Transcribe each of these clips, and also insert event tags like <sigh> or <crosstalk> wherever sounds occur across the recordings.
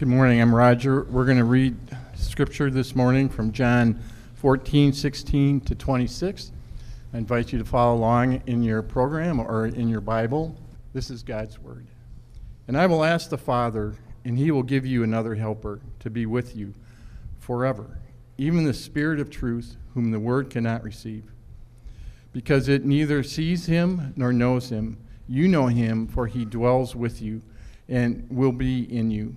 Good morning. I'm Roger. We're going to read scripture this morning from John 14, 16 to 26. I invite you to follow along in your program or in your Bible. This is God's Word. And I will ask the Father, and he will give you another helper to be with you forever, even the Spirit of truth, whom the Word cannot receive. Because it neither sees him nor knows him. You know him, for he dwells with you and will be in you.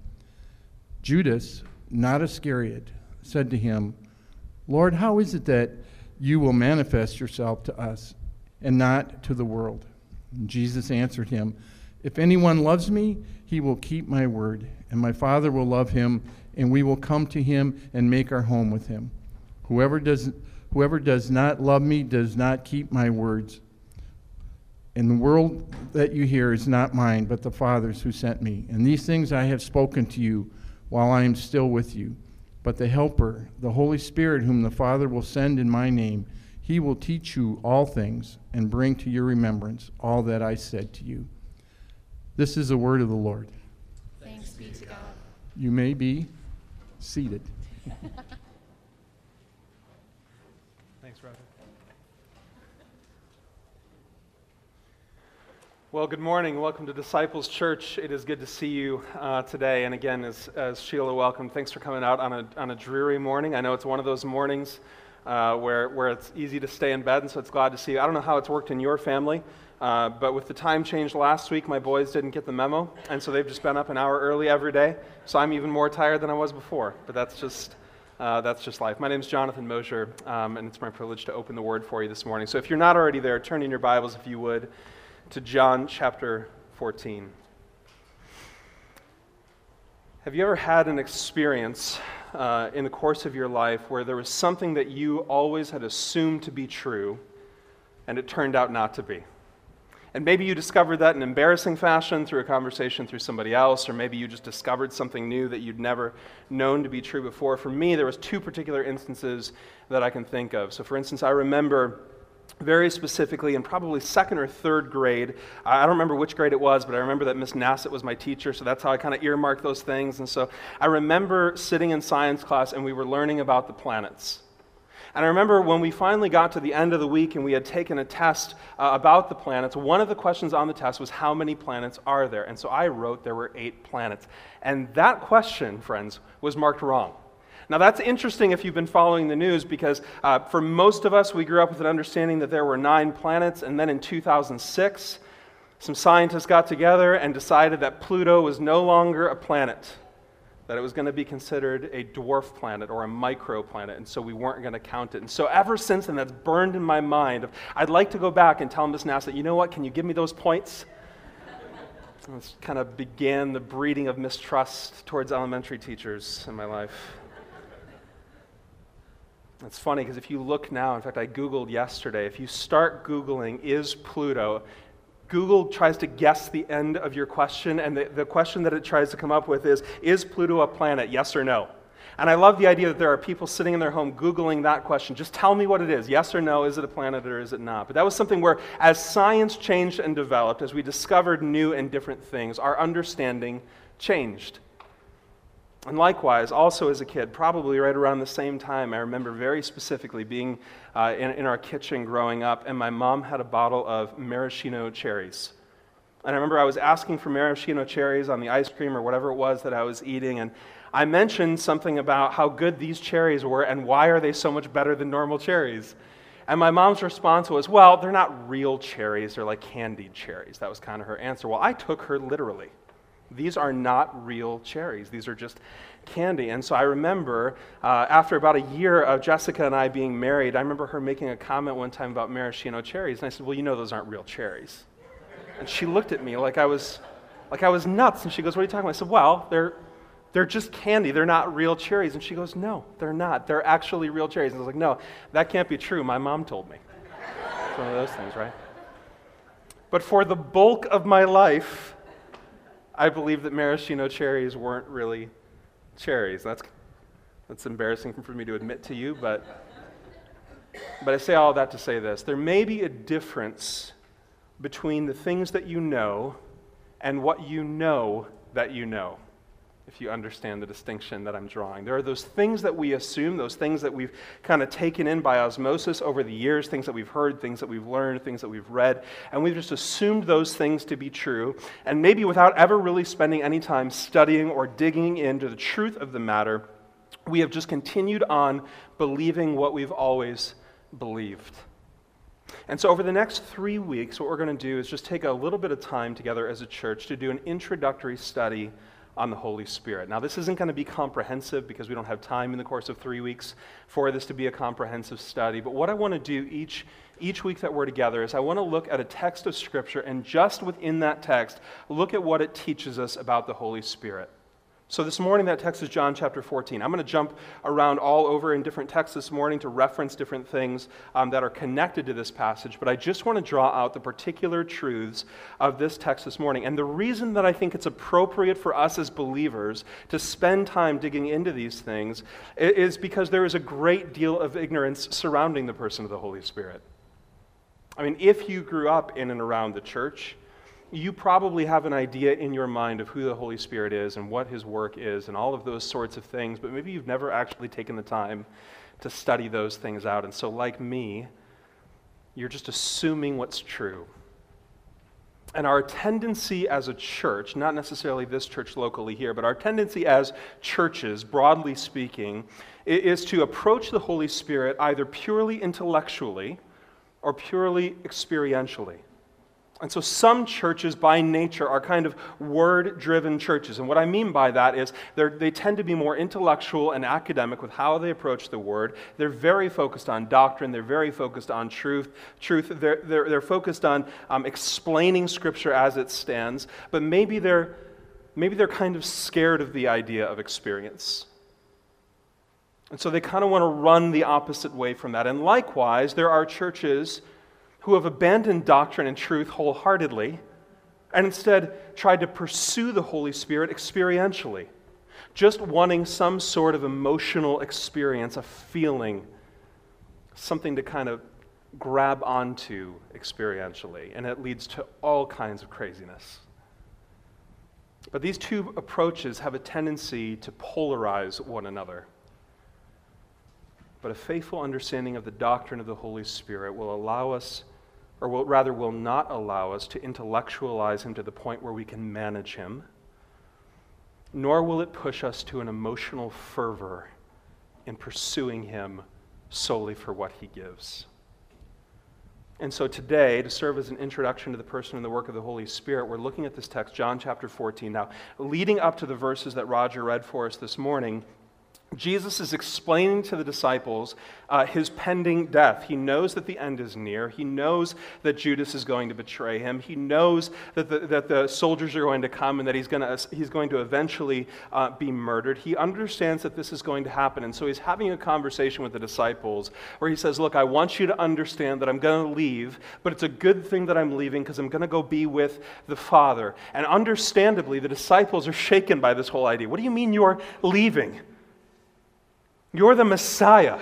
Judas, not Iscariot, said to him, Lord, how is it that you will manifest yourself to us and not to the world? And Jesus answered him, If anyone loves me, he will keep my word, and my Father will love him, and we will come to him and make our home with him. Whoever does, whoever does not love me does not keep my words. And the world that you hear is not mine, but the Father's who sent me. And these things I have spoken to you while I am still with you. But the Helper, the Holy Spirit, whom the Father will send in my name, he will teach you all things and bring to your remembrance all that I said to you. This is the word of the Lord. Thanks be to God. You may be seated. <laughs> Thanks, Roger. Well, good morning. Welcome to Disciples Church. It is good to see you uh, today. And again, as, as Sheila welcomed, thanks for coming out on a, on a dreary morning. I know it's one of those mornings uh, where, where it's easy to stay in bed, and so it's glad to see you. I don't know how it's worked in your family, uh, but with the time change last week, my boys didn't get the memo, and so they've just been up an hour early every day. So I'm even more tired than I was before, but that's just. Uh, that's just life. My name is Jonathan Mosier, um, and it's my privilege to open the word for you this morning. So if you're not already there, turn in your Bibles if you would to John chapter 14. Have you ever had an experience uh, in the course of your life where there was something that you always had assumed to be true and it turned out not to be? And maybe you discovered that in an embarrassing fashion through a conversation through somebody else, or maybe you just discovered something new that you'd never known to be true before. For me, there was two particular instances that I can think of. So, for instance, I remember very specifically in probably second or third grade. I don't remember which grade it was, but I remember that Miss Nassett was my teacher, so that's how I kind of earmarked those things. And so I remember sitting in science class and we were learning about the planets. And I remember when we finally got to the end of the week and we had taken a test uh, about the planets, one of the questions on the test was how many planets are there? And so I wrote there were eight planets. And that question, friends, was marked wrong. Now, that's interesting if you've been following the news because uh, for most of us, we grew up with an understanding that there were nine planets, and then in 2006, some scientists got together and decided that Pluto was no longer a planet, that it was going to be considered a dwarf planet or a microplanet, and so we weren't going to count it. And so ever since then, that's burned in my mind. Of, I'd like to go back and tell Miss NASA, you know what, can you give me those points? This kind of began the breeding of mistrust towards elementary teachers in my life. It's funny because if you look now, in fact, I Googled yesterday, if you start Googling, is Pluto, Google tries to guess the end of your question, and the, the question that it tries to come up with is Is Pluto a planet, yes or no? And I love the idea that there are people sitting in their home Googling that question. Just tell me what it is yes or no, is it a planet or is it not? But that was something where, as science changed and developed, as we discovered new and different things, our understanding changed. And likewise, also as a kid, probably right around the same time, I remember very specifically being uh, in, in our kitchen growing up, and my mom had a bottle of maraschino cherries. And I remember I was asking for maraschino cherries on the ice cream or whatever it was that I was eating, and I mentioned something about how good these cherries were and why are they so much better than normal cherries. And my mom's response was, Well, they're not real cherries, they're like candied cherries. That was kind of her answer. Well, I took her literally. These are not real cherries. These are just candy. And so I remember uh, after about a year of Jessica and I being married, I remember her making a comment one time about maraschino cherries. And I said, Well, you know those aren't real cherries. And she looked at me like I was, like I was nuts. And she goes, What are you talking about? I said, Well, they're, they're just candy. They're not real cherries. And she goes, No, they're not. They're actually real cherries. And I was like, No, that can't be true. My mom told me. It's one of those things, right? But for the bulk of my life, I believe that maraschino cherries weren't really cherries. That's, that's embarrassing for me to admit to you, but, but I say all that to say this. There may be a difference between the things that you know and what you know that you know if you understand the distinction that I'm drawing. There are those things that we assume, those things that we've kind of taken in by osmosis over the years, things that we've heard, things that we've learned, things that we've read, and we've just assumed those things to be true, and maybe without ever really spending any time studying or digging into the truth of the matter, we have just continued on believing what we've always believed. And so, over the next three weeks, what we're going to do is just take a little bit of time together as a church to do an introductory study on the Holy Spirit. Now, this isn't going to be comprehensive because we don't have time in the course of three weeks for this to be a comprehensive study. But what I want to do each, each week that we're together is I want to look at a text of Scripture and just within that text, look at what it teaches us about the Holy Spirit. So this morning, that text is John chapter 14. I'm going to jump around all over in different texts this morning to reference different things um, that are connected to this passage, but I just want to draw out the particular truths of this text this morning. And the reason that I think it's appropriate for us as believers to spend time digging into these things is because there is a great deal of ignorance surrounding the person of the Holy Spirit. I mean, if you grew up in and around the church, you probably have an idea in your mind of who the Holy Spirit is and what his work is and all of those sorts of things, but maybe you've never actually taken the time to study those things out. And so, like me, you're just assuming what's true. And our tendency as a church, not necessarily this church locally here, but our tendency as churches, broadly speaking, is to approach the Holy Spirit either purely intellectually or purely experientially. And so some churches by nature are kind of word driven churches. And what I mean by that is they tend to be more intellectual and academic with how they approach the word. They're very focused on doctrine, they're very focused on truth. truth they're, they're, they're focused on um, explaining Scripture as it stands, but maybe they're, maybe they're kind of scared of the idea of experience. And so they kind of want to run the opposite way from that. And likewise, there are churches who have abandoned doctrine and truth wholeheartedly and instead tried to pursue the Holy Spirit experientially, just wanting some sort of emotional experience, a feeling, something to kind of grab onto experientially. And it leads to all kinds of craziness. But these two approaches have a tendency to polarize one another. But a faithful understanding of the doctrine of the Holy Spirit will allow us or will, rather will not allow us to intellectualize him to the point where we can manage him, nor will it push us to an emotional fervor in pursuing him solely for what he gives. And so today, to serve as an introduction to the person and the work of the Holy Spirit, we're looking at this text, John chapter 14. Now, leading up to the verses that Roger read for us this morning, Jesus is explaining to the disciples uh, his pending death. He knows that the end is near. He knows that Judas is going to betray him. He knows that the, that the soldiers are going to come and that he's, gonna, he's going to eventually uh, be murdered. He understands that this is going to happen. And so he's having a conversation with the disciples where he says, Look, I want you to understand that I'm going to leave, but it's a good thing that I'm leaving because I'm going to go be with the Father. And understandably, the disciples are shaken by this whole idea. What do you mean you're leaving? You're the Messiah.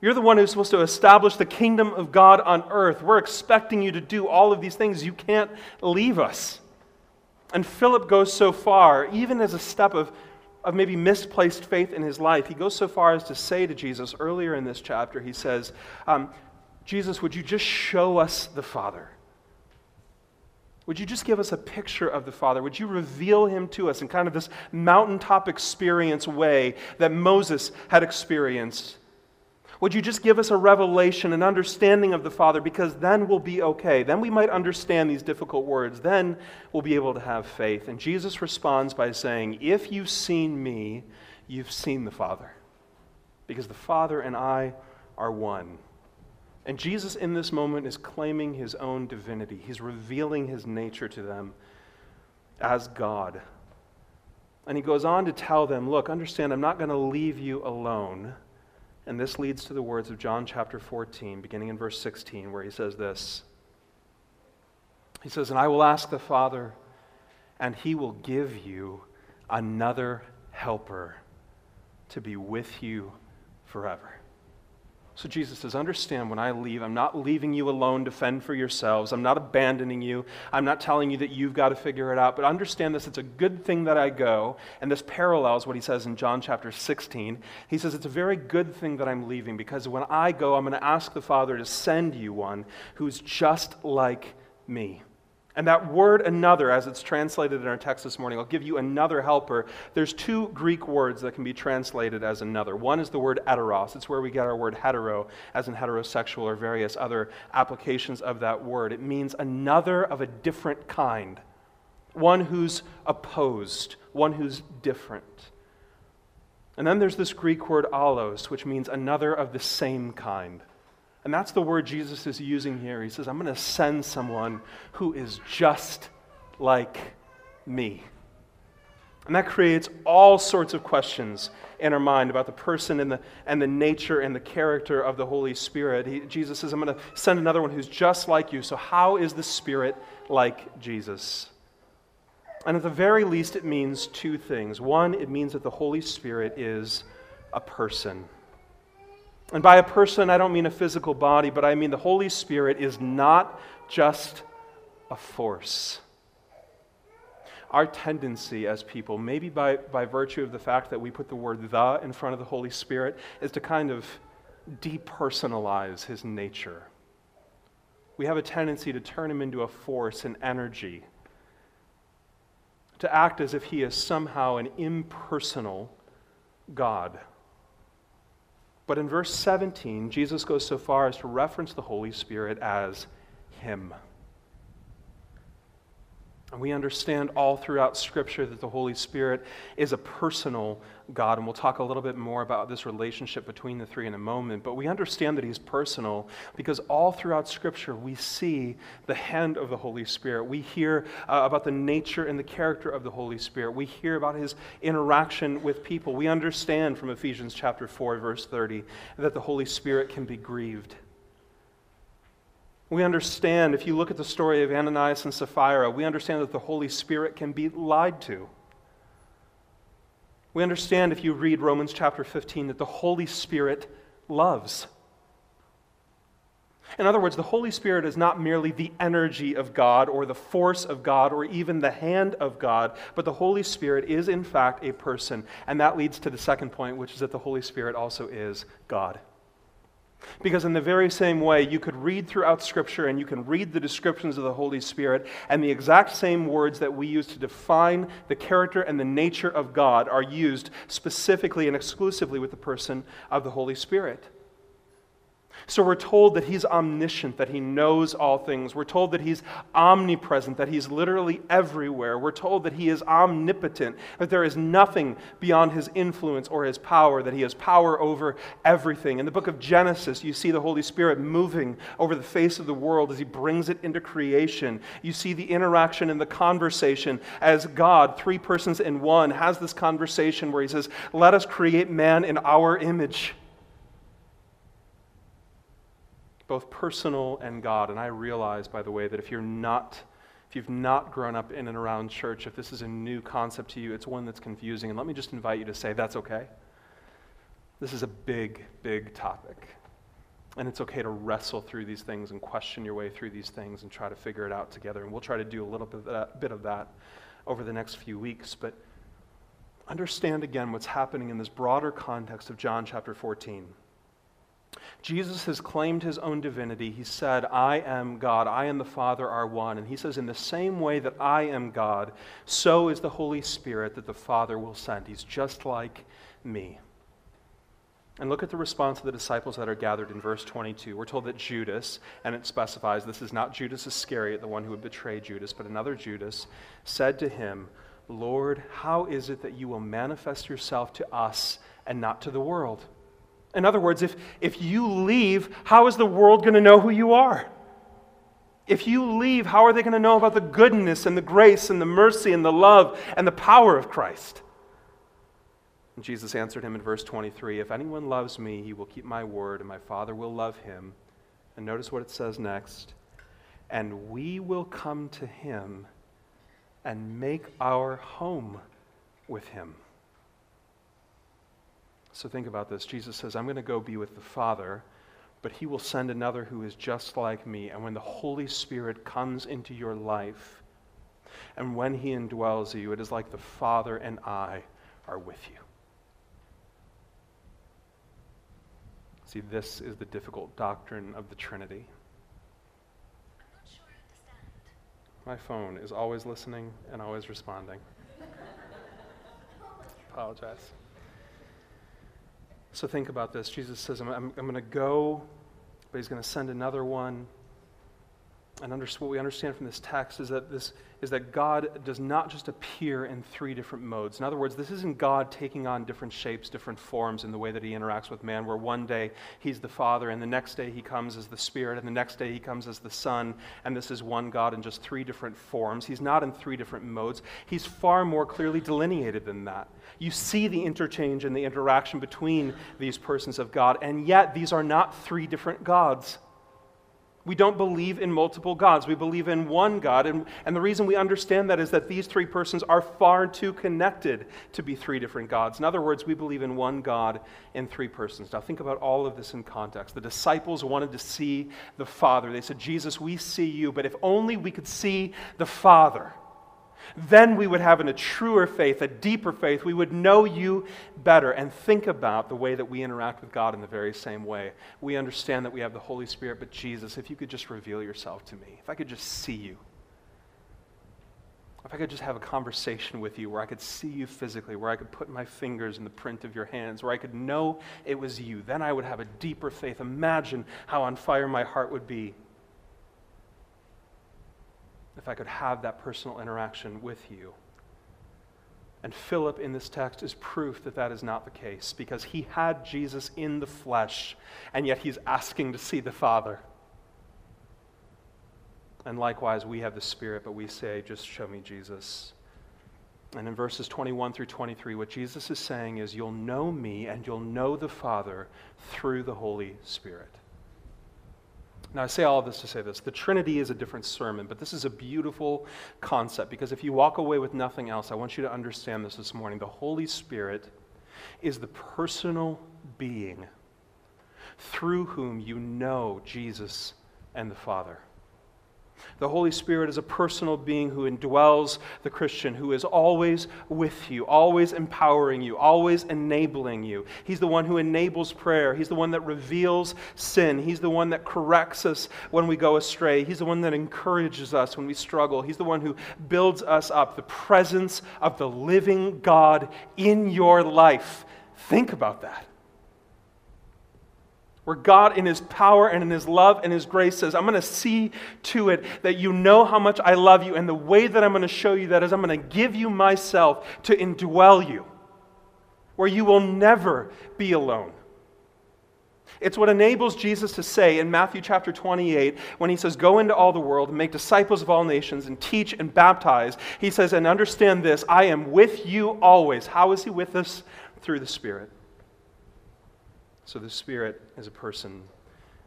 You're the one who's supposed to establish the kingdom of God on earth. We're expecting you to do all of these things. You can't leave us. And Philip goes so far, even as a step of, of maybe misplaced faith in his life, he goes so far as to say to Jesus earlier in this chapter, he says, um, Jesus, would you just show us the Father? Would you just give us a picture of the Father? Would you reveal him to us in kind of this mountaintop experience way that Moses had experienced? Would you just give us a revelation, an understanding of the Father? Because then we'll be okay. Then we might understand these difficult words. Then we'll be able to have faith. And Jesus responds by saying, If you've seen me, you've seen the Father. Because the Father and I are one. And Jesus, in this moment, is claiming his own divinity. He's revealing his nature to them as God. And he goes on to tell them, Look, understand, I'm not going to leave you alone. And this leads to the words of John chapter 14, beginning in verse 16, where he says this He says, And I will ask the Father, and he will give you another helper to be with you forever. So Jesus says, Understand when I leave, I'm not leaving you alone to fend for yourselves. I'm not abandoning you. I'm not telling you that you've got to figure it out. But understand this it's a good thing that I go. And this parallels what he says in John chapter 16. He says, It's a very good thing that I'm leaving because when I go, I'm going to ask the Father to send you one who's just like me. And that word another, as it's translated in our text this morning, I'll give you another helper. There's two Greek words that can be translated as another. One is the word heteros. It's where we get our word hetero, as in heterosexual or various other applications of that word. It means another of a different kind, one who's opposed, one who's different. And then there's this Greek word allos, which means another of the same kind. And that's the word Jesus is using here. He says, I'm going to send someone who is just like me. And that creates all sorts of questions in our mind about the person and the, and the nature and the character of the Holy Spirit. He, Jesus says, I'm going to send another one who's just like you. So, how is the Spirit like Jesus? And at the very least, it means two things. One, it means that the Holy Spirit is a person. And by a person, I don't mean a physical body, but I mean the Holy Spirit is not just a force. Our tendency as people, maybe by, by virtue of the fact that we put the word the in front of the Holy Spirit, is to kind of depersonalize his nature. We have a tendency to turn him into a force, an energy, to act as if he is somehow an impersonal God. But in verse 17, Jesus goes so far as to reference the Holy Spirit as Him. And we understand all throughout Scripture that the Holy Spirit is a personal God. And we'll talk a little bit more about this relationship between the three in a moment. But we understand that He's personal because all throughout Scripture we see the hand of the Holy Spirit. We hear uh, about the nature and the character of the Holy Spirit. We hear about His interaction with people. We understand from Ephesians chapter 4, verse 30, that the Holy Spirit can be grieved. We understand, if you look at the story of Ananias and Sapphira, we understand that the Holy Spirit can be lied to. We understand, if you read Romans chapter 15, that the Holy Spirit loves. In other words, the Holy Spirit is not merely the energy of God or the force of God or even the hand of God, but the Holy Spirit is, in fact, a person. And that leads to the second point, which is that the Holy Spirit also is God. Because, in the very same way, you could read throughout Scripture and you can read the descriptions of the Holy Spirit, and the exact same words that we use to define the character and the nature of God are used specifically and exclusively with the person of the Holy Spirit. So we're told that he's omniscient, that he knows all things. We're told that he's omnipresent, that he's literally everywhere. We're told that he is omnipotent, that there is nothing beyond his influence or his power, that he has power over everything. In the book of Genesis, you see the Holy Spirit moving over the face of the world as he brings it into creation. You see the interaction and the conversation as God, three persons in one, has this conversation where he says, Let us create man in our image both personal and God. And I realize, by the way, that if you're not, if you've not grown up in and around church, if this is a new concept to you, it's one that's confusing. And let me just invite you to say, that's okay. This is a big, big topic. And it's okay to wrestle through these things and question your way through these things and try to figure it out together. And we'll try to do a little bit of that, bit of that over the next few weeks. But understand again what's happening in this broader context of John chapter 14. Jesus has claimed his own divinity. He said, I am God. I and the Father are one. And he says, In the same way that I am God, so is the Holy Spirit that the Father will send. He's just like me. And look at the response of the disciples that are gathered in verse 22. We're told that Judas, and it specifies this is not Judas Iscariot, the one who would betray Judas, but another Judas, said to him, Lord, how is it that you will manifest yourself to us and not to the world? In other words, if, if you leave, how is the world going to know who you are? If you leave, how are they going to know about the goodness and the grace and the mercy and the love and the power of Christ? And Jesus answered him in verse 23 If anyone loves me, he will keep my word, and my Father will love him. And notice what it says next. And we will come to him and make our home with him. So think about this. Jesus says, I'm going to go be with the Father, but he will send another who is just like me. And when the Holy Spirit comes into your life, and when he indwells you, it is like the Father and I are with you. See, this is the difficult doctrine of the Trinity. Sure My phone is always listening and always responding. <laughs> Apologize. So think about this. Jesus says, I'm, I'm, going to go, but he's going to send another one and under, what we understand from this text is that, this, is that God does not just appear in three different modes. In other words, this isn't God taking on different shapes, different forms in the way that he interacts with man, where one day he's the Father, and the next day he comes as the Spirit, and the next day he comes as the Son, and this is one God in just three different forms. He's not in three different modes. He's far more clearly delineated than that. You see the interchange and the interaction between these persons of God, and yet these are not three different gods. We don't believe in multiple gods. We believe in one God. And, and the reason we understand that is that these three persons are far too connected to be three different gods. In other words, we believe in one God in three persons. Now, think about all of this in context. The disciples wanted to see the Father. They said, Jesus, we see you, but if only we could see the Father. Then we would have a truer faith, a deeper faith. We would know you better and think about the way that we interact with God in the very same way. We understand that we have the Holy Spirit, but Jesus, if you could just reveal yourself to me, if I could just see you, if I could just have a conversation with you where I could see you physically, where I could put my fingers in the print of your hands, where I could know it was you, then I would have a deeper faith. Imagine how on fire my heart would be if I could have that personal interaction with you. And Philip in this text is proof that that is not the case because he had Jesus in the flesh, and yet he's asking to see the Father. And likewise, we have the Spirit, but we say, just show me Jesus. And in verses 21 through 23, what Jesus is saying is, You'll know me and you'll know the Father through the Holy Spirit. Now, I say all of this to say this the Trinity is a different sermon, but this is a beautiful concept because if you walk away with nothing else, I want you to understand this this morning. The Holy Spirit is the personal being through whom you know Jesus and the Father. The Holy Spirit is a personal being who indwells the Christian, who is always with you, always empowering you, always enabling you. He's the one who enables prayer. He's the one that reveals sin. He's the one that corrects us when we go astray. He's the one that encourages us when we struggle. He's the one who builds us up. The presence of the living God in your life. Think about that where God, in His power and in His love and His grace, says, I'm going to see to it that you know how much I love you. And the way that I'm going to show you that is I'm going to give you myself to indwell you, where you will never be alone. It's what enables Jesus to say in Matthew chapter 28 when he says, Go into all the world and make disciples of all nations and teach and baptize. He says, And understand this, I am with you always. How is he with us? Through the Spirit. So the Spirit is a person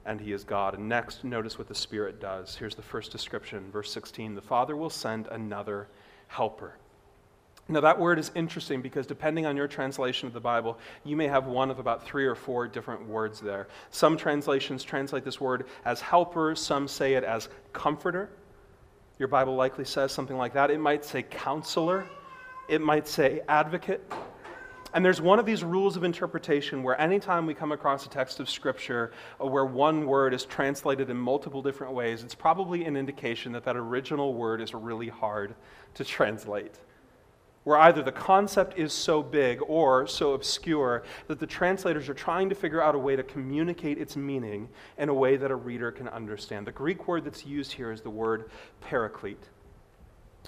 and he is God. And next, notice what the Spirit does. Here's the first description, verse 16 The Father will send another helper. Now, that word is interesting because depending on your translation of the Bible, you may have one of about three or four different words there. Some translations translate this word as helper, some say it as comforter. Your Bible likely says something like that. It might say counselor, it might say advocate. And there's one of these rules of interpretation where anytime we come across a text of Scripture uh, where one word is translated in multiple different ways, it's probably an indication that that original word is really hard to translate. Where either the concept is so big or so obscure that the translators are trying to figure out a way to communicate its meaning in a way that a reader can understand. The Greek word that's used here is the word paraclete.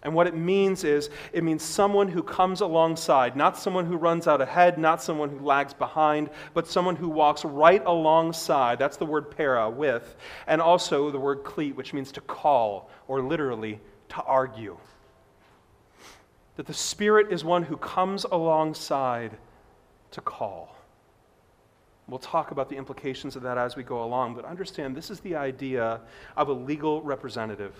And what it means is it means someone who comes alongside, not someone who runs out ahead, not someone who lags behind, but someone who walks right alongside. That's the word para, with. And also the word cleat, which means to call, or literally to argue. That the Spirit is one who comes alongside to call. We'll talk about the implications of that as we go along, but understand this is the idea of a legal representative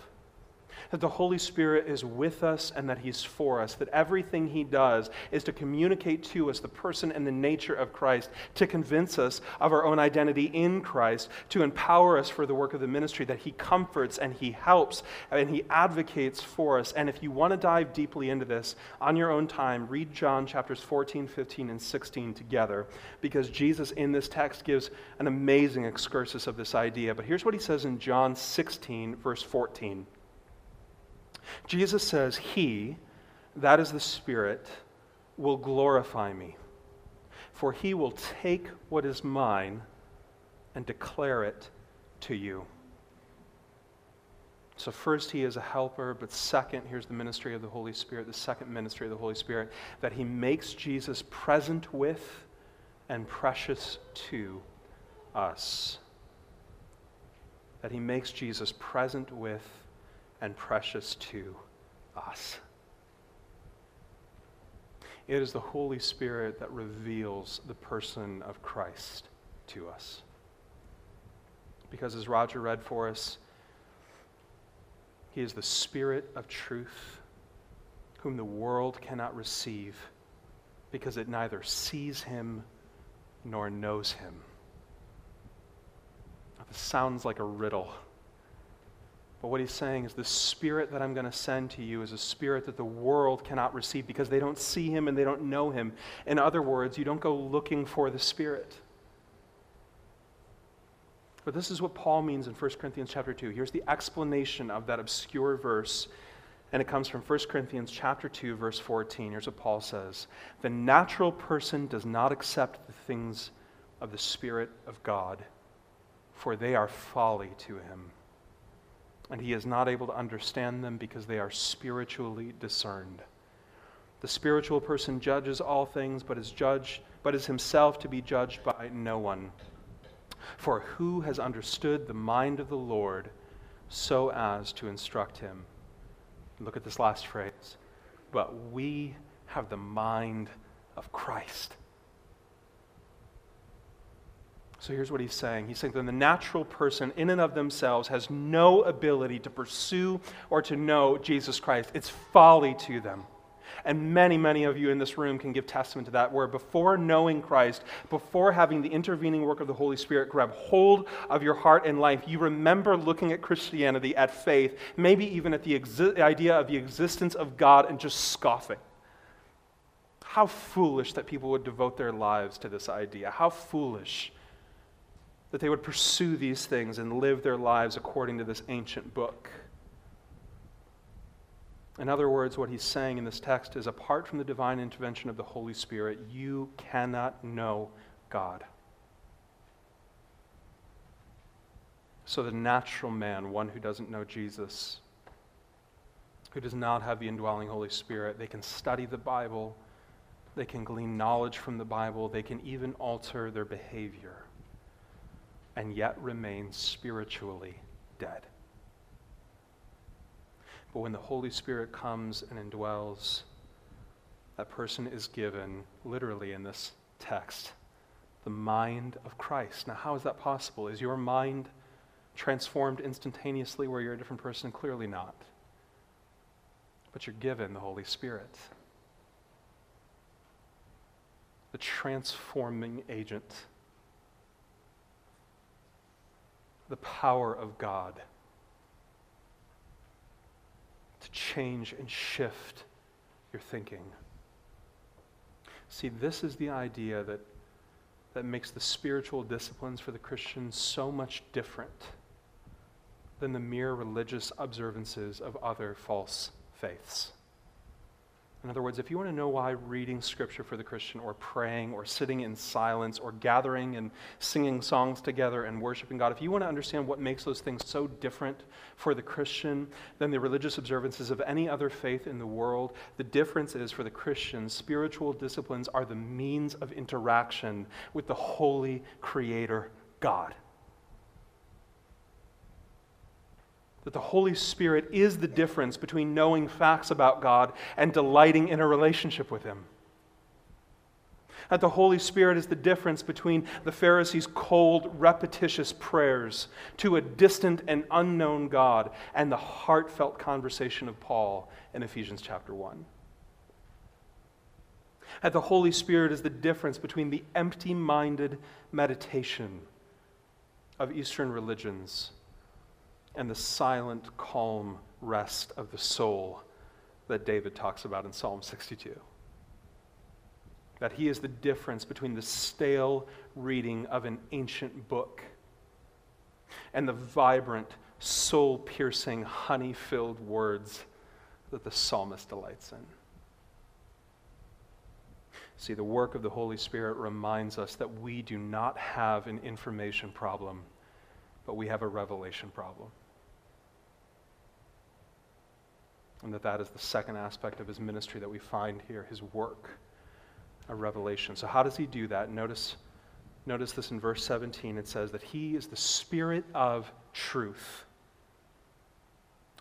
that the Holy Spirit is with us and that He's for us, that everything He does is to communicate to us the person and the nature of Christ, to convince us of our own identity in Christ, to empower us for the work of the ministry, that He comforts and He helps and He advocates for us. And if you want to dive deeply into this on your own time, read John chapters 14, 15, and 16 together, because Jesus in this text gives an amazing excursus of this idea. But here's what He says in John 16, verse 14. Jesus says, He, that is the Spirit, will glorify me, for he will take what is mine and declare it to you. So, first, he is a helper, but second, here's the ministry of the Holy Spirit, the second ministry of the Holy Spirit, that he makes Jesus present with and precious to us. That he makes Jesus present with and precious to us. It is the Holy Spirit that reveals the person of Christ to us. Because as Roger read for us, he is the Spirit of truth, whom the world cannot receive because it neither sees him nor knows him. This sounds like a riddle. But what he's saying is the spirit that I'm going to send to you is a spirit that the world cannot receive because they don't see him and they don't know him. In other words, you don't go looking for the spirit. But this is what Paul means in 1 Corinthians chapter 2. Here's the explanation of that obscure verse, and it comes from 1 Corinthians chapter 2 verse 14. Here's what Paul says: "The natural person does not accept the things of the spirit of God, for they are folly to him." And he is not able to understand them because they are spiritually discerned. The spiritual person judges all things, but is judged, but is himself to be judged by no one. For who has understood the mind of the Lord so as to instruct him? Look at this last phrase. But we have the mind of Christ. So here's what he's saying. He's saying that the natural person, in and of themselves, has no ability to pursue or to know Jesus Christ. It's folly to them. And many, many of you in this room can give testament to that, where before knowing Christ, before having the intervening work of the Holy Spirit grab hold of your heart and life, you remember looking at Christianity, at faith, maybe even at the exi- idea of the existence of God and just scoffing. How foolish that people would devote their lives to this idea. How foolish that they would pursue these things and live their lives according to this ancient book. In other words, what he's saying in this text is apart from the divine intervention of the Holy Spirit, you cannot know God. So, the natural man, one who doesn't know Jesus, who does not have the indwelling Holy Spirit, they can study the Bible, they can glean knowledge from the Bible, they can even alter their behavior and yet remain spiritually dead. But when the Holy Spirit comes and indwells, that person is given, literally in this text, the mind of Christ. Now, how is that possible? Is your mind transformed instantaneously where you're a different person? Clearly not. But you're given the Holy Spirit, the transforming agent the power of God to change and shift your thinking. See, this is the idea that, that makes the spiritual disciplines for the Christian so much different than the mere religious observances of other false faiths. In other words, if you want to know why reading scripture for the Christian, or praying, or sitting in silence, or gathering and singing songs together and worshiping God, if you want to understand what makes those things so different for the Christian than the religious observances of any other faith in the world, the difference is for the Christian, spiritual disciplines are the means of interaction with the holy Creator God. That the Holy Spirit is the difference between knowing facts about God and delighting in a relationship with Him. That the Holy Spirit is the difference between the Pharisees' cold, repetitious prayers to a distant and unknown God and the heartfelt conversation of Paul in Ephesians chapter 1. That the Holy Spirit is the difference between the empty minded meditation of Eastern religions and the silent, calm rest of the soul that David talks about in Psalm 62. That he is the difference between the stale reading of an ancient book and the vibrant, soul piercing, honey filled words that the psalmist delights in. See, the work of the Holy Spirit reminds us that we do not have an information problem, but we have a revelation problem. And that that is the second aspect of his ministry that we find here, his work, a revelation. So, how does he do that? Notice, notice this in verse 17. It says that he is the spirit of truth.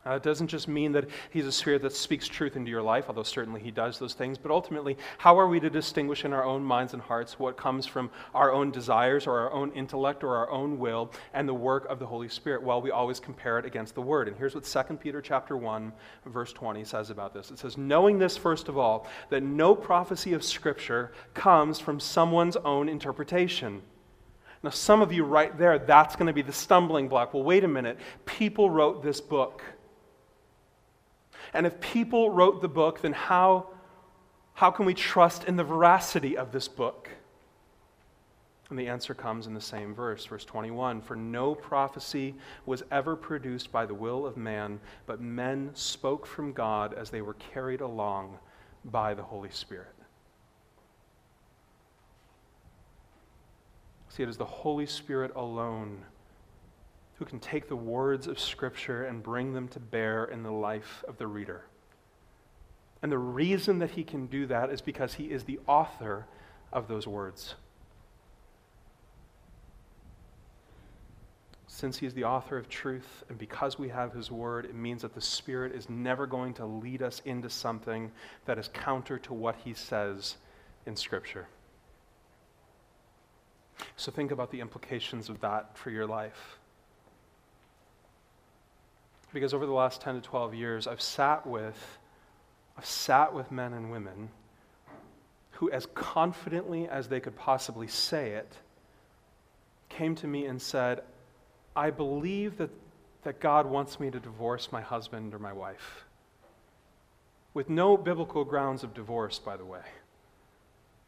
Uh, it doesn't just mean that he's a spirit that speaks truth into your life, although certainly he does those things, but ultimately, how are we to distinguish in our own minds and hearts what comes from our own desires or our own intellect or our own will and the work of the Holy Spirit? Well, we always compare it against the Word. And here's what 2 Peter chapter 1, verse 20 says about this. It says, Knowing this, first of all, that no prophecy of Scripture comes from someone's own interpretation. Now, some of you right there, that's going to be the stumbling block. Well, wait a minute. People wrote this book. And if people wrote the book, then how, how can we trust in the veracity of this book? And the answer comes in the same verse, verse 21 For no prophecy was ever produced by the will of man, but men spoke from God as they were carried along by the Holy Spirit. See, it is the Holy Spirit alone who can take the words of Scripture and bring them to bear in the life of the reader. And the reason that he can do that is because he is the author of those words. Since he is the author of truth, and because we have his word, it means that the Spirit is never going to lead us into something that is counter to what he says in Scripture. So think about the implications of that for your life. Because over the last 10 to 12 years, I've sat with, I've sat with men and women who, as confidently as they could possibly say it, came to me and said, I believe that, that God wants me to divorce my husband or my wife. With no biblical grounds of divorce, by the way.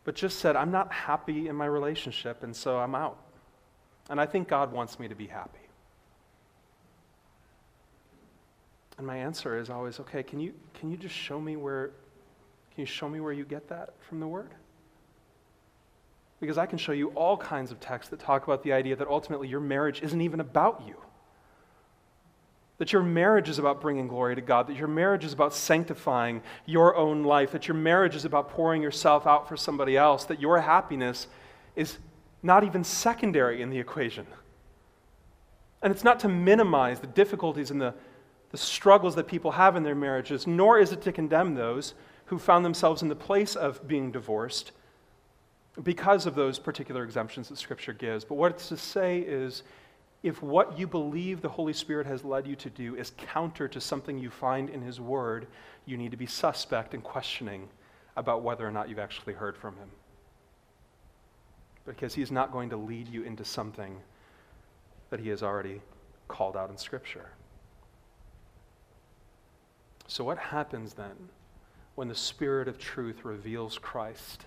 But just said, I'm not happy in my relationship, and so I'm out. And I think God wants me to be happy. And my answer is always, okay, can you, can you just show me where, can you show me where you get that from the Word? Because I can show you all kinds of texts that talk about the idea that ultimately your marriage isn't even about you. That your marriage is about bringing glory to God, that your marriage is about sanctifying your own life, that your marriage is about pouring yourself out for somebody else, that your happiness is not even secondary in the equation. And it's not to minimize the difficulties and the the struggles that people have in their marriages, nor is it to condemn those who found themselves in the place of being divorced because of those particular exemptions that Scripture gives. But what it's to say is if what you believe the Holy Spirit has led you to do is counter to something you find in His Word, you need to be suspect and questioning about whether or not you've actually heard from Him. Because He's not going to lead you into something that He has already called out in Scripture. So, what happens then when the Spirit of truth reveals Christ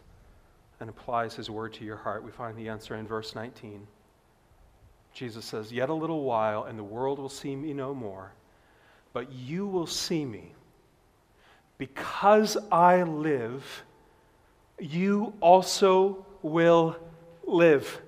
and applies His word to your heart? We find the answer in verse 19. Jesus says, Yet a little while, and the world will see me no more, but you will see me. Because I live, you also will live.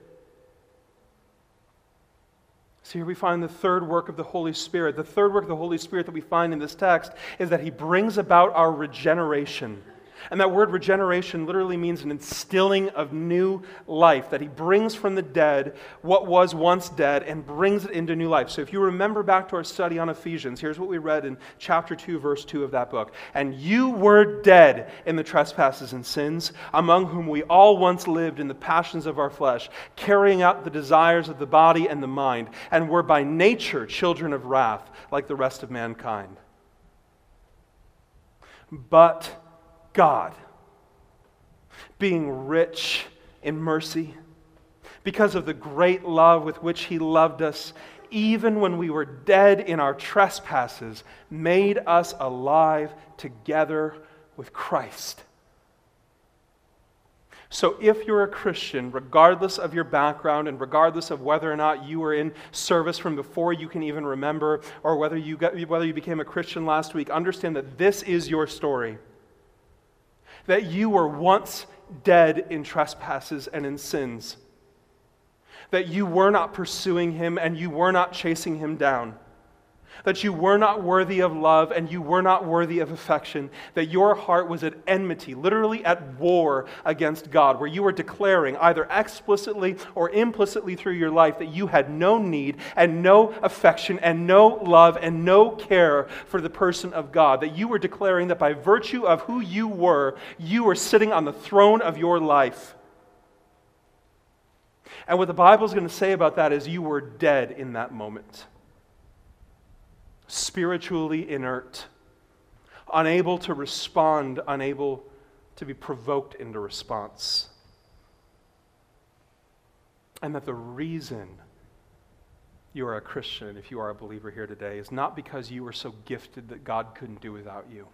So here we find the third work of the Holy Spirit. The third work of the Holy Spirit that we find in this text is that he brings about our regeneration. And that word regeneration literally means an instilling of new life, that he brings from the dead what was once dead and brings it into new life. So if you remember back to our study on Ephesians, here's what we read in chapter 2, verse 2 of that book. And you were dead in the trespasses and sins, among whom we all once lived in the passions of our flesh, carrying out the desires of the body and the mind, and were by nature children of wrath, like the rest of mankind. But God, being rich in mercy, because of the great love with which He loved us, even when we were dead in our trespasses, made us alive together with Christ. So, if you're a Christian, regardless of your background and regardless of whether or not you were in service from before you can even remember, or whether you, got, whether you became a Christian last week, understand that this is your story that you were once dead in trespasses and in sins, that you were not pursuing him and you were not chasing him down that you were not worthy of love and you were not worthy of affection, that your heart was at enmity, literally at war against God, where you were declaring, either explicitly or implicitly through your life, that you had no need and no affection and no love and no care for the person of God, that you were declaring that by virtue of who you were, you were sitting on the throne of your life. And what the Bible is going to say about that is you were dead in that moment spiritually inert, unable to respond, unable to be provoked into response. And that the reason you are a Christian, if you are a believer here today, is not because you were so gifted that God couldn't do without you.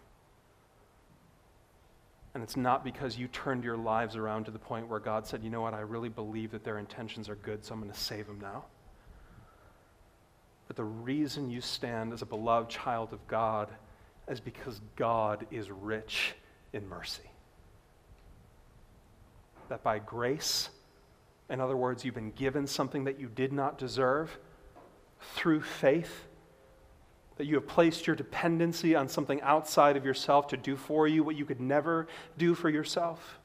And it's not because you turned your lives around to the point where God said, you know what, I really believe that their intentions are good, so I'm going to save them now. But the reason you stand as a beloved child of God is because God is rich in mercy. That by grace, in other words, you've been given something that you did not deserve through faith, that you have placed your dependency on something outside of yourself to do for you what you could never do for yourself.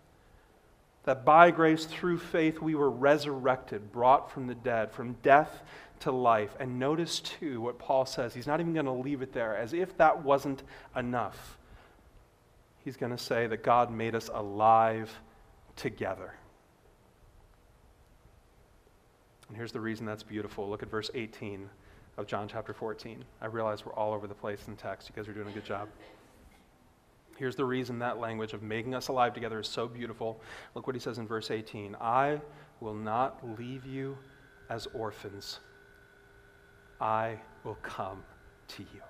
That by grace, through faith, we were resurrected, brought from the dead, from death to life. And notice, too, what Paul says. He's not even going to leave it there, as if that wasn't enough. He's going to say that God made us alive together. And here's the reason that's beautiful. Look at verse 18 of John chapter 14. I realize we're all over the place in text. You guys are doing a good job. Here's the reason that language of making us alive together is so beautiful. Look what he says in verse 18 I will not leave you as orphans. I will come to you.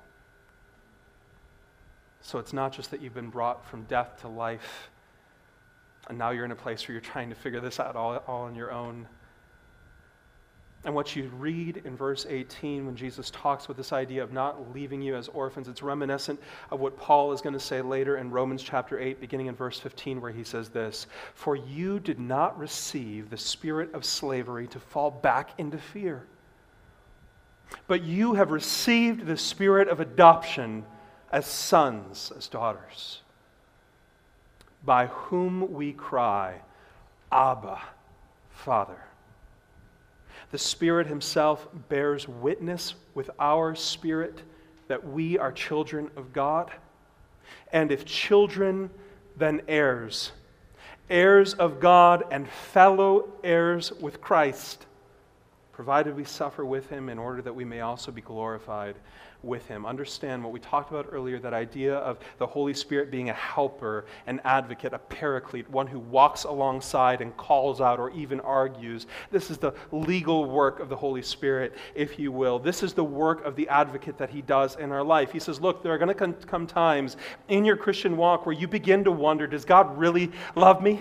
So it's not just that you've been brought from death to life, and now you're in a place where you're trying to figure this out all, all on your own. And what you read in verse 18 when Jesus talks with this idea of not leaving you as orphans, it's reminiscent of what Paul is going to say later in Romans chapter 8, beginning in verse 15, where he says this For you did not receive the spirit of slavery to fall back into fear but you have received the spirit of adoption as sons, as daughters, by whom we cry, Abba, Father. The Spirit Himself bears witness with our spirit that we are children of God. And if children, then heirs, heirs of God and fellow heirs with Christ provided we suffer with him in order that we may also be glorified with him. Understand what we talked about earlier that idea of the Holy Spirit being a helper, an advocate, a paraclete, one who walks alongside and calls out or even argues. This is the legal work of the Holy Spirit, if you will. This is the work of the advocate that he does in our life. He says, Look, there are going to come times in your Christian walk where you begin to wonder does God really love me?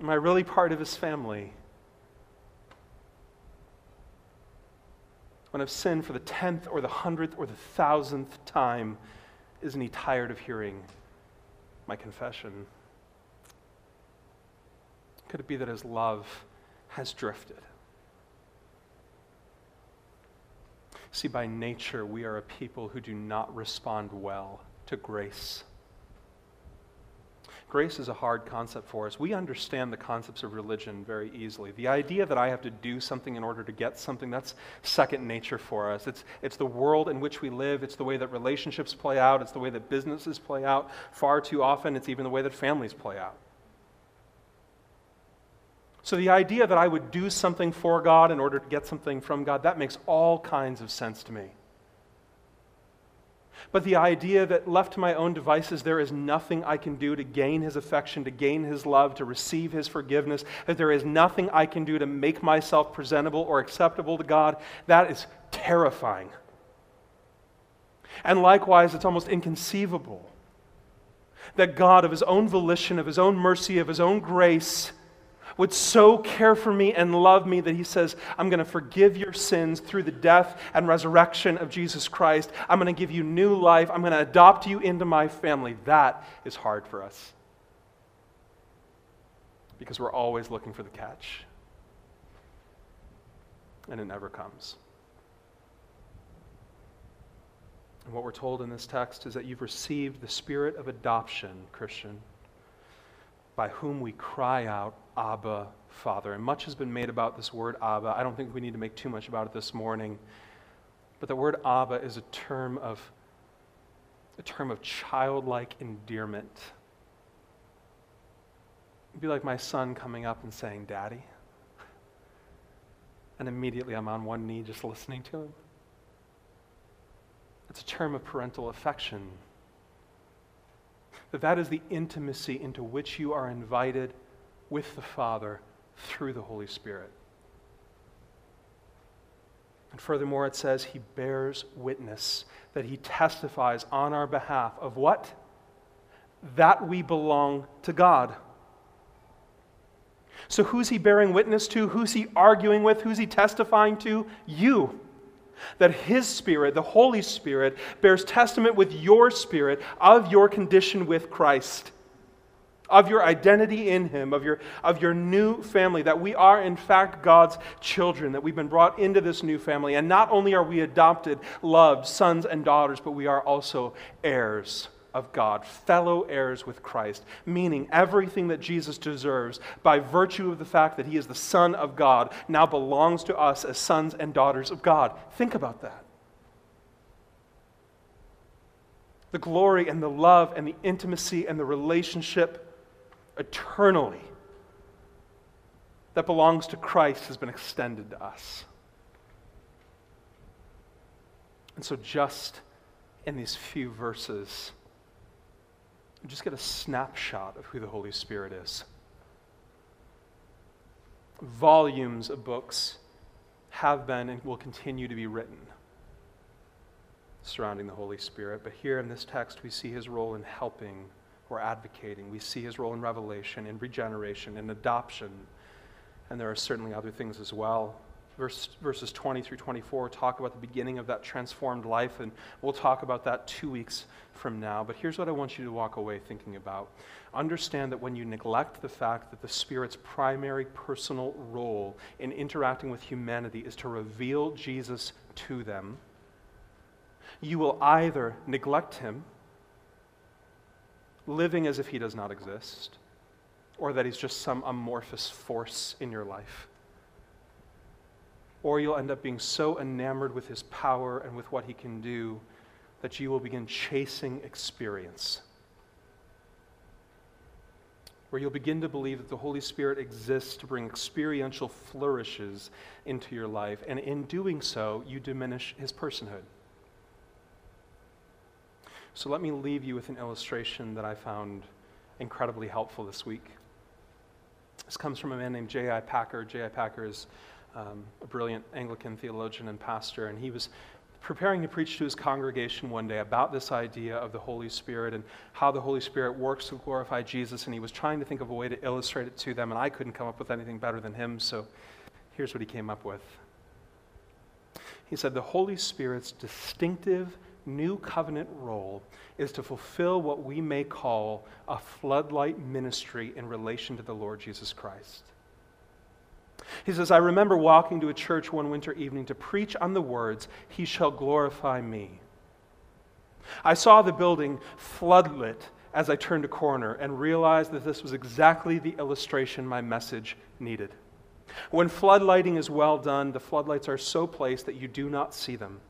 Am I really part of his family? When I've for the tenth or the hundredth or the thousandth time, isn't he tired of hearing my confession? Could it be that his love has drifted? See, by nature, we are a people who do not respond well to grace. Grace is a hard concept for us. We understand the concepts of religion very easily. The idea that I have to do something in order to get something, that's second nature for us. It's, it's the world in which we live, it's the way that relationships play out, it's the way that businesses play out. Far too often, it's even the way that families play out. So the idea that I would do something for God in order to get something from God, that makes all kinds of sense to me. But the idea that left to my own devices, there is nothing I can do to gain his affection, to gain his love, to receive his forgiveness, that there is nothing I can do to make myself presentable or acceptable to God, that is terrifying. And likewise, it's almost inconceivable that God, of his own volition, of his own mercy, of his own grace, would so care for me and love me that he says, I'm going to forgive your sins through the death and resurrection of Jesus Christ. I'm going to give you new life. I'm going to adopt you into my family. That is hard for us because we're always looking for the catch, and it never comes. And what we're told in this text is that you've received the spirit of adoption, Christian by whom we cry out, Abba, Father. And much has been made about this word Abba. I don't think we need to make too much about it this morning. But the word Abba is a term of a term of childlike endearment. It'd be like my son coming up and saying, Daddy. And immediately I'm on one knee just listening to him. It's a term of parental affection that that is the intimacy into which you are invited with the Father through the Holy Spirit. And furthermore, it says he bears witness, that he testifies on our behalf of what? That we belong to God. So, who's he bearing witness to? Who's he arguing with? Who's he testifying to? You that His Spirit, the Holy Spirit, bears testament with your spirit of your condition with Christ, of your identity in Him, of your, of your new family, that we are in fact God's children, that we've been brought into this new family. And not only are we adopted, loved sons and daughters, but we are also heirs of God, fellow heirs with Christ, meaning everything that Jesus deserves by virtue of the fact that he is the Son of God now belongs to us as sons and daughters of God. Think about that. The glory and the love and the intimacy and the relationship eternally that belongs to Christ has been extended to us. And so, just in these few verses, just get a snapshot of who the Holy Spirit is. Volumes of books have been and will continue to be written surrounding the Holy Spirit. But here in this text, we see his role in helping or advocating. We see his role in revelation, in regeneration, in adoption. And there are certainly other things as well. Verse, verses 20 through 24 talk about the beginning of that transformed life, and we'll talk about that two weeks from now. But here's what I want you to walk away thinking about. Understand that when you neglect the fact that the Spirit's primary personal role in interacting with humanity is to reveal Jesus to them, you will either neglect Him, living as if He does not exist, or that He's just some amorphous force in your life or you'll end up being so enamored with his power and with what he can do that you will begin chasing experience. Where you'll begin to believe that the Holy Spirit exists to bring experiential flourishes into your life, and in doing so, you diminish his personhood. So let me leave you with an illustration that I found incredibly helpful this week. This comes from a man named J.I. Packer. J.I. Packer is um, a brilliant Anglican theologian and pastor, and he was preparing to preach to his congregation one day about this idea of the Holy Spirit and how the Holy Spirit works to glorify Jesus, and he was trying to think of a way to illustrate it to them, and I couldn't come up with anything better than him, so here's what he came up with. He said, The Holy Spirit's distinctive new covenant role is to fulfill what we may call a floodlight ministry in relation to the Lord Jesus Christ. He says, I remember walking to a church one winter evening to preach on the words, He shall glorify me. I saw the building floodlit as I turned a corner and realized that this was exactly the illustration my message needed. When floodlighting is well done, the floodlights are so placed that you do not see them.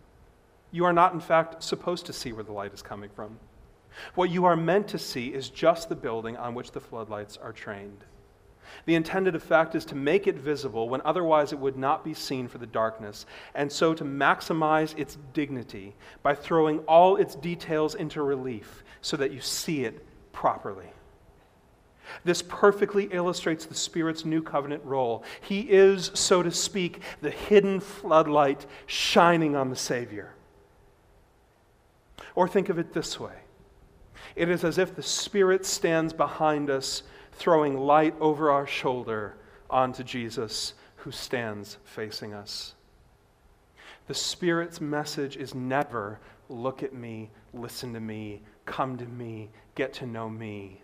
You are not, in fact, supposed to see where the light is coming from. What you are meant to see is just the building on which the floodlights are trained. The intended effect is to make it visible when otherwise it would not be seen for the darkness, and so to maximize its dignity by throwing all its details into relief so that you see it properly. This perfectly illustrates the Spirit's new covenant role. He is, so to speak, the hidden floodlight shining on the Savior. Or think of it this way it is as if the Spirit stands behind us, throwing light over our shoulder onto Jesus, who stands facing us. The Spirit's message is never look at me, listen to me, come to me, get to know me,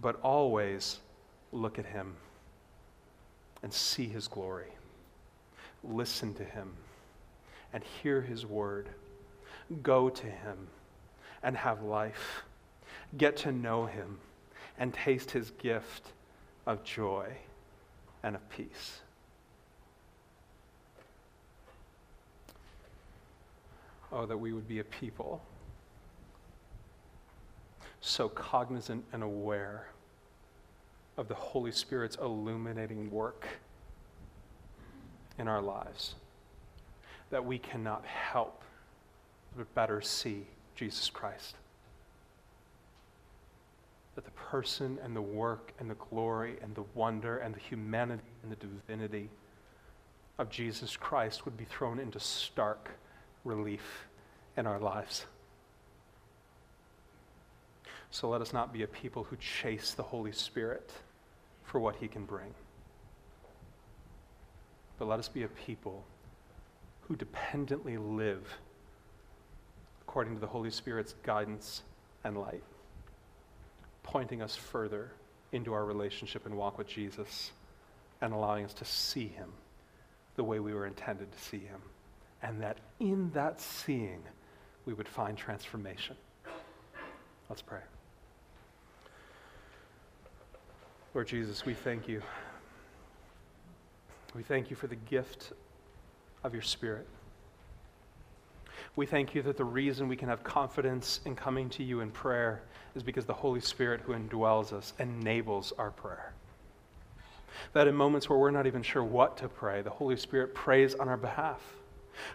but always look at Him and see His glory. Listen to Him and hear His word. Go to Him and have life. Get to know Him and taste His gift of joy and of peace. Oh, that we would be a people so cognizant and aware of the Holy Spirit's illuminating work in our lives that we cannot help but better see Jesus Christ. That the person and the work and the glory and the wonder and the humanity and the divinity of Jesus Christ would be thrown into stark relief in our lives. So let us not be a people who chase the Holy Spirit for what he can bring. But let us be a people who dependently live according to the Holy Spirit's guidance and light, pointing us further into our relationship and walk with Jesus and allowing us to see him the way we were intended to see him. And that in that seeing, we would find transformation. Let's pray. Lord Jesus, we thank you. We thank you for the gift of your Spirit. We thank you that the reason we can have confidence in coming to you in prayer is because the Holy Spirit who indwells us enables our prayer. That in moments where we're not even sure what to pray, the Holy Spirit prays on our behalf.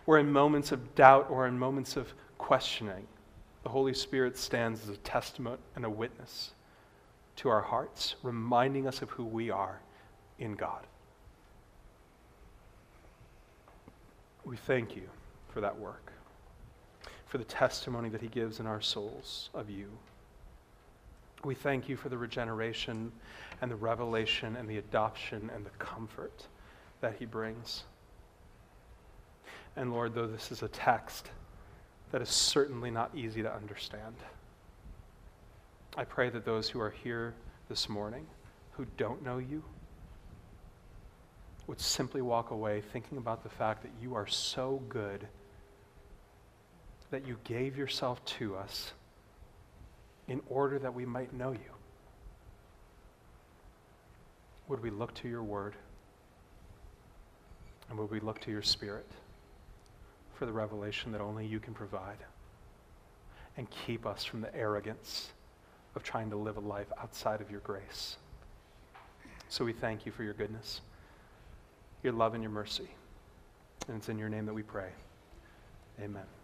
Where in moments of doubt or in moments of questioning, the Holy Spirit stands as a testament and a witness to our hearts, reminding us of who we are in God. We thank you for that work, for the testimony that He gives in our souls of you. We thank you for the regeneration and the revelation and the adoption and the comfort that He brings. And Lord, though this is a text that is certainly not easy to understand, I pray that those who are here this morning who don't know you would simply walk away thinking about the fact that you are so good that you gave yourself to us in order that we might know you. Would we look to your word? And would we look to your spirit for the revelation that only you can provide? And keep us from the arrogance of trying to live a life outside of your grace. So we thank you for your goodness, your love, and your mercy. And it's in your name that we pray. Amen.